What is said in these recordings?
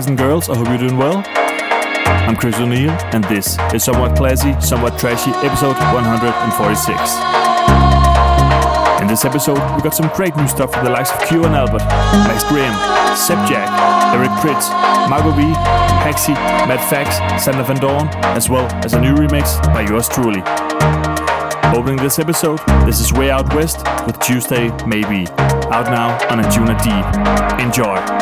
guys and girls, I hope you're doing well. I'm Kris O'Neil, and this is Somewhat Classy, Somewhat Trashy, episode 146. In this episode, we got some great new stuff from the likes of Kyau and Albert, Max Graham, Seb Jack, Eric Prydz, Marco V, Haxi, Matt Fax, Sander Van Doorn, as well as a new remix by yours truly. Opening this episode, this is Way Out West with Tuesday Maybe, out now on Anjuna Deep. Enjoy.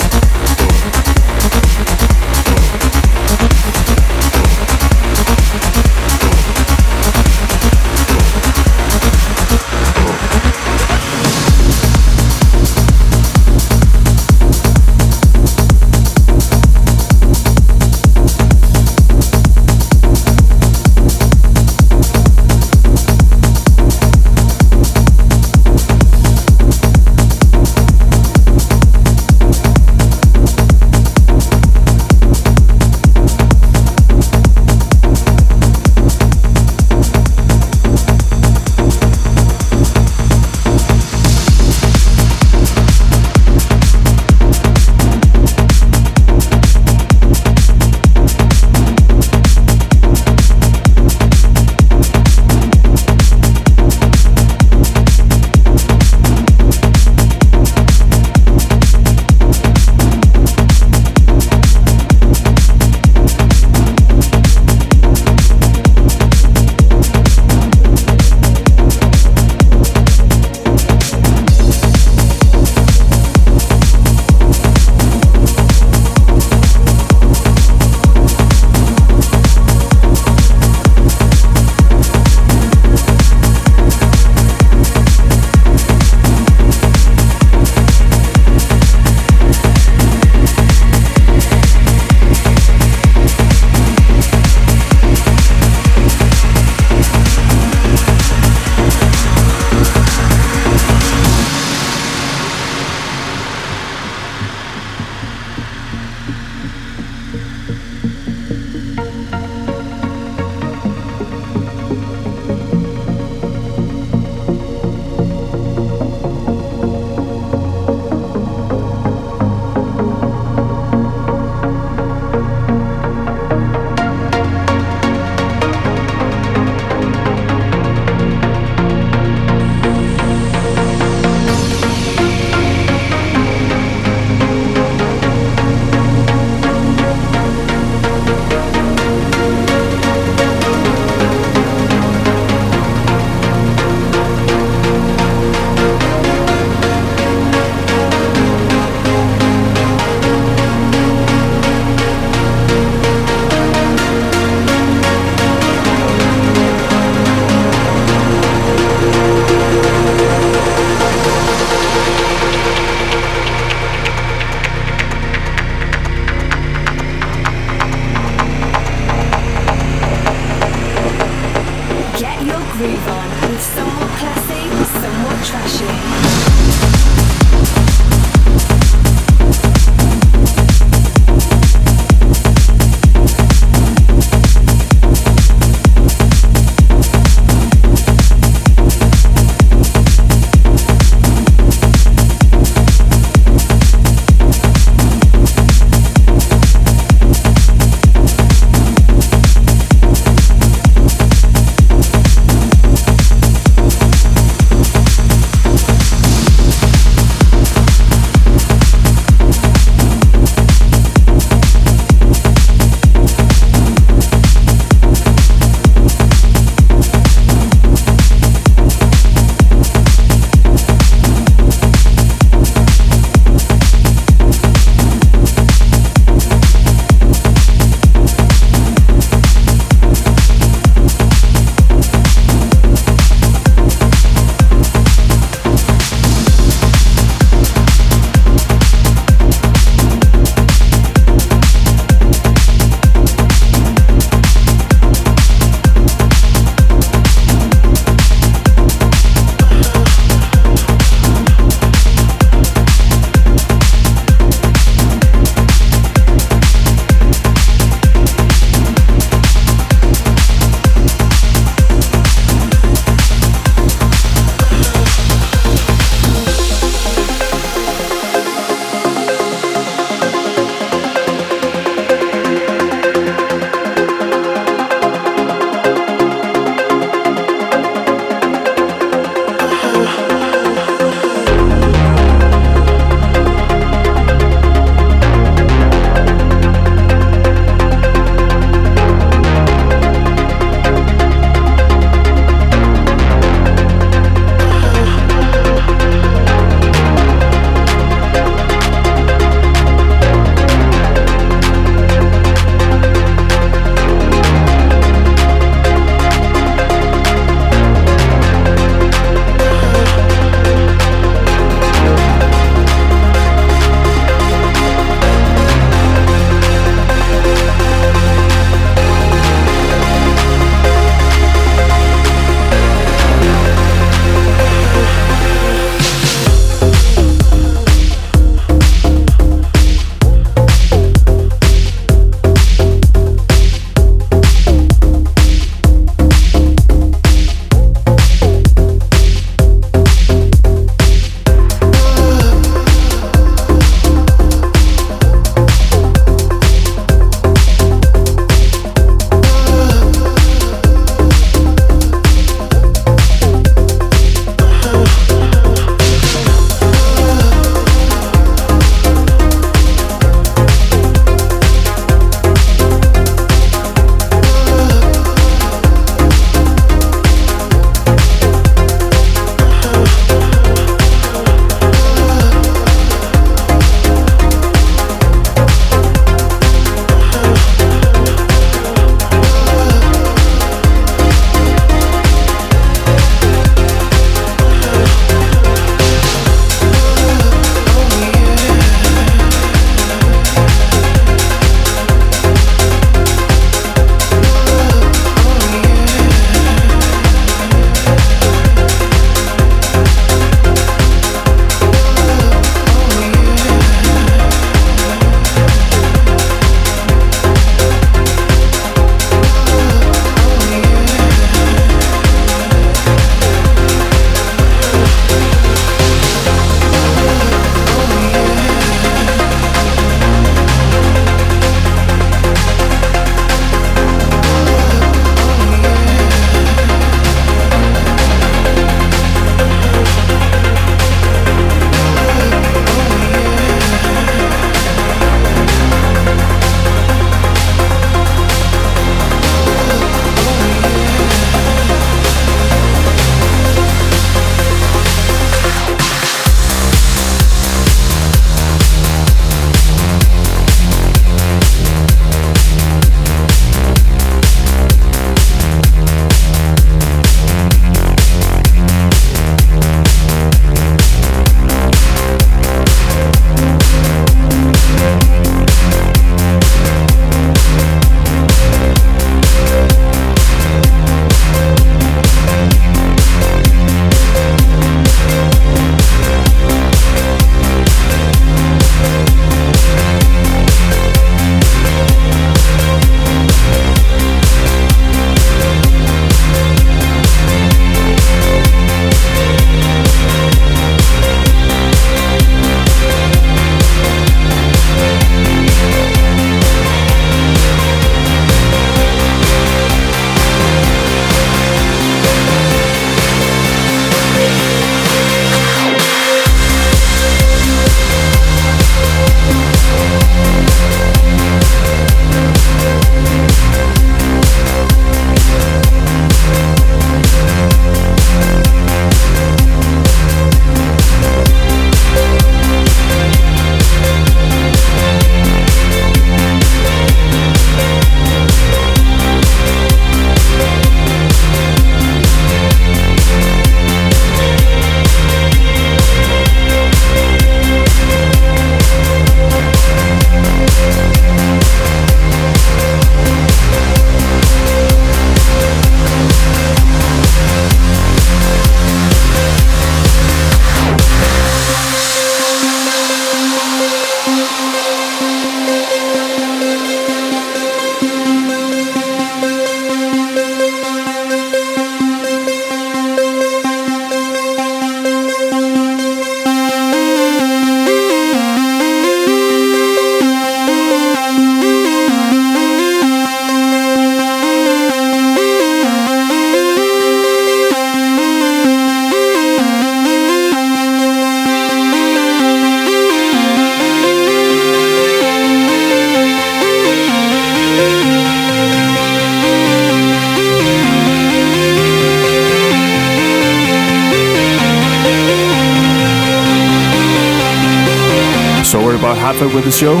With the show.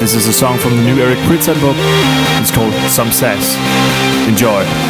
This is a song from the new Eric Prydz album. It's called Som Sas. Enjoy.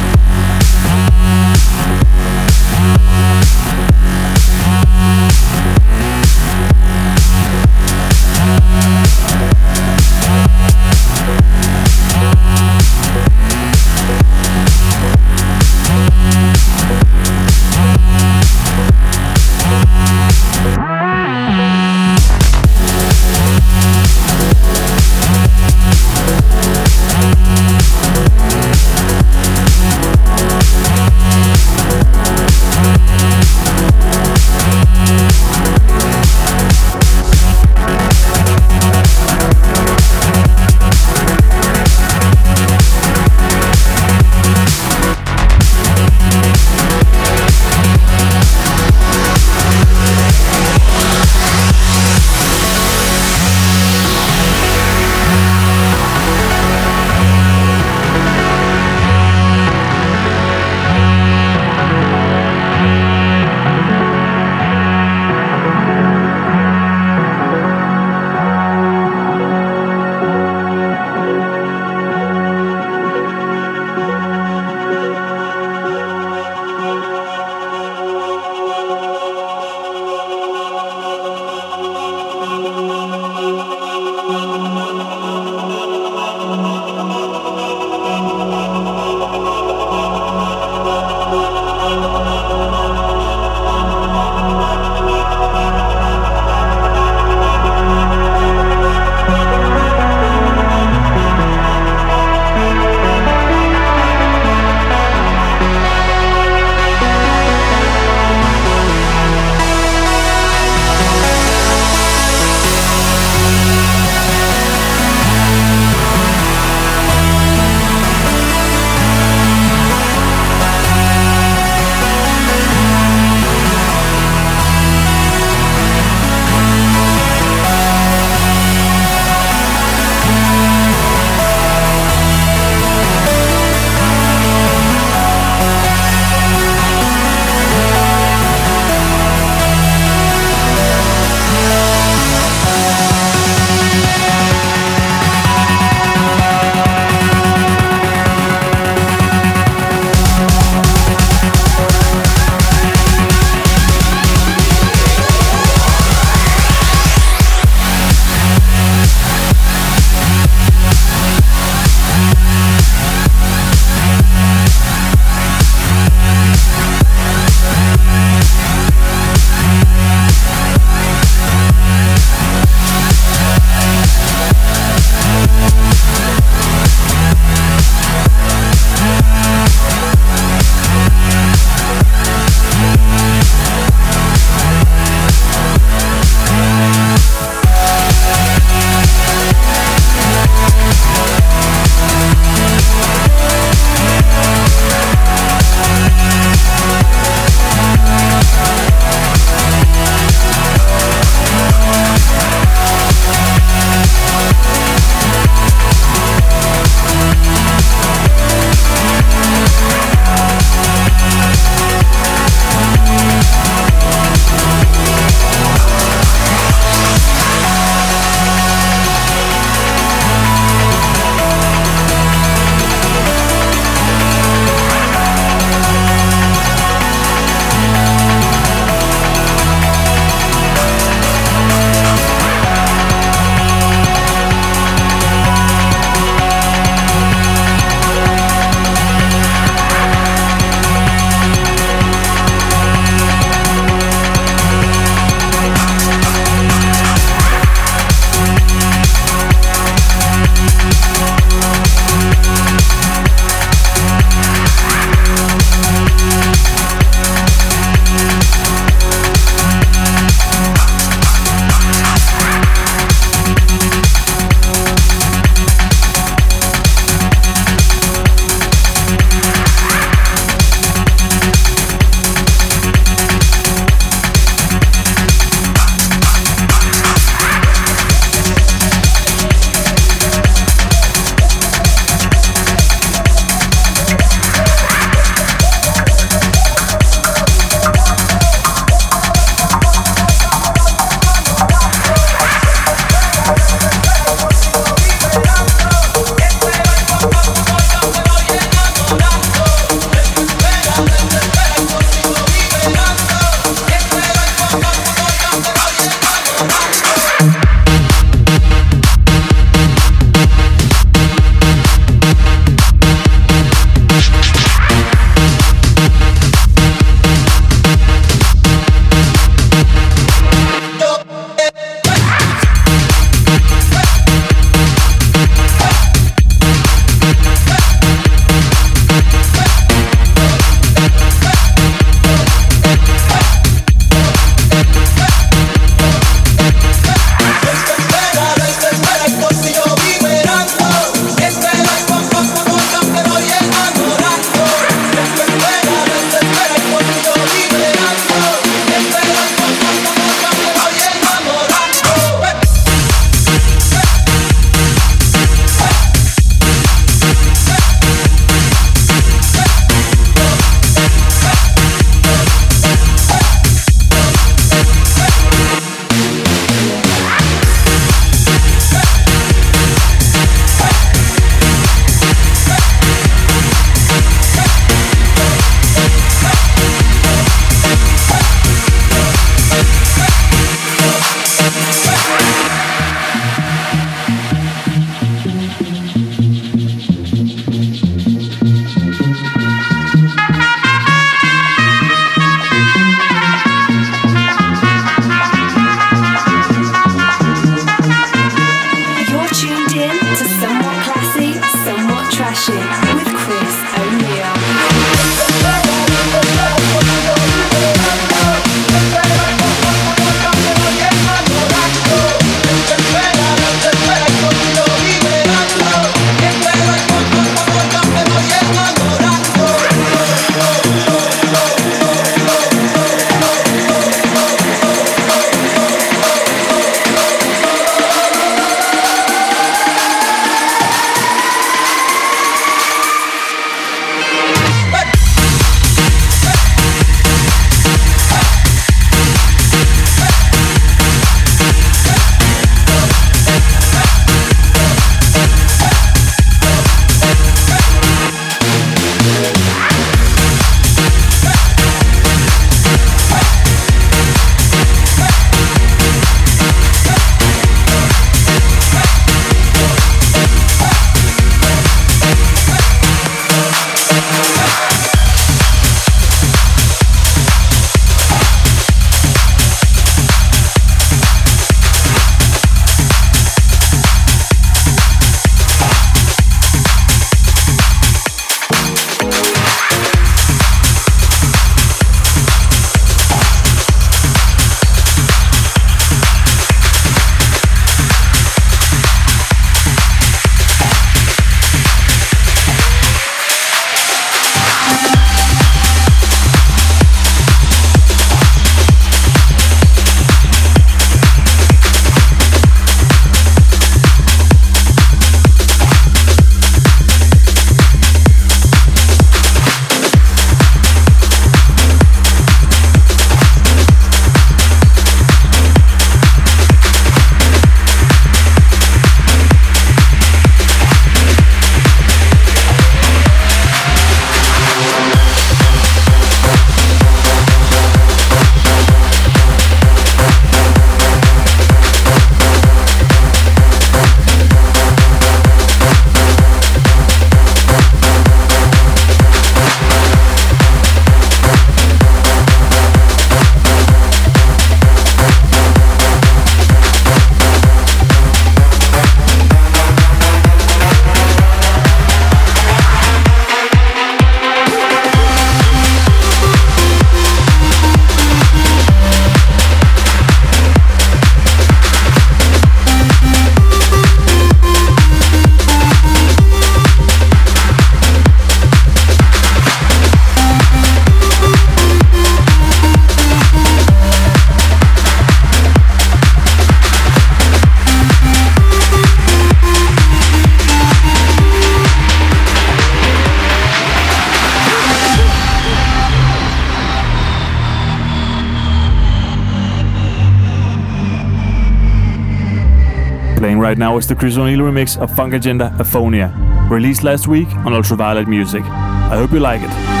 Right now is the Kris O'Neil remix of Funk Agenda Aphonia, released last week on Ultraviolet Music. I hope you like it.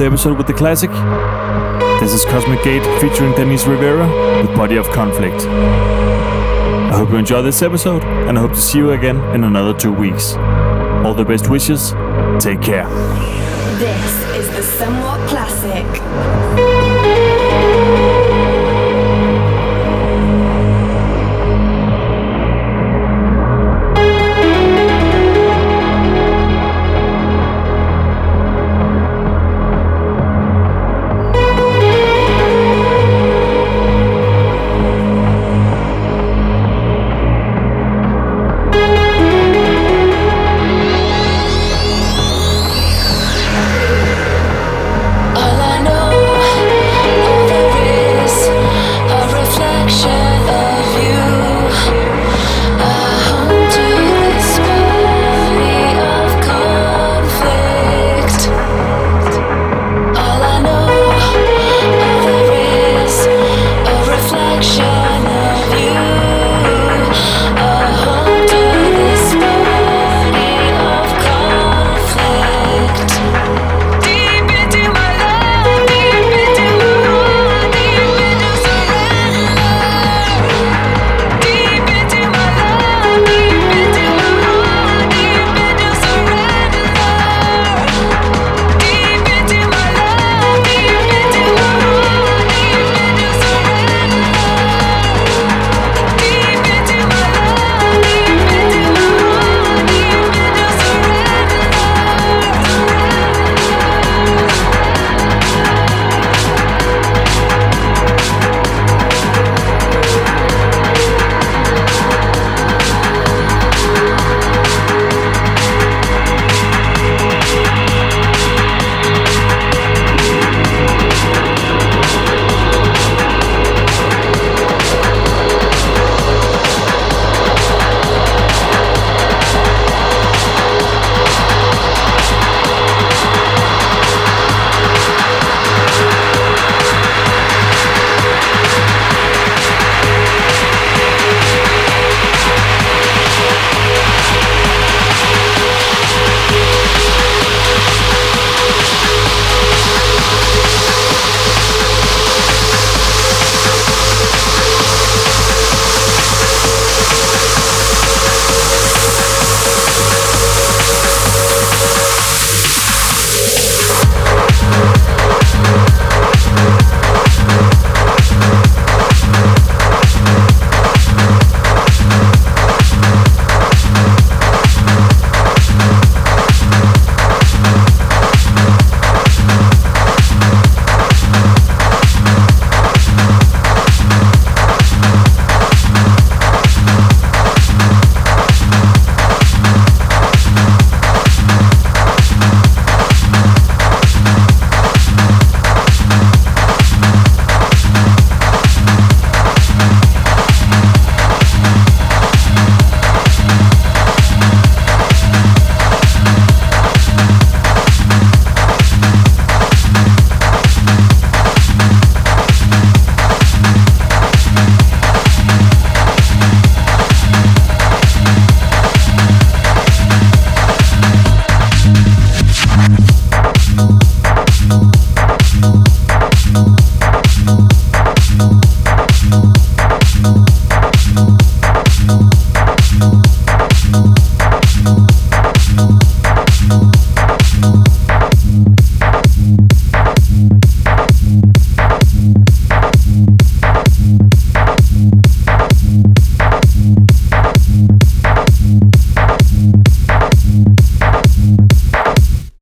The episode with the classic. This is Cosmic Gate featuring Denise Rivera with Body of Conflict. I hope you enjoy this episode and I hope to see you again in another two weeks. All the best wishes. Take care.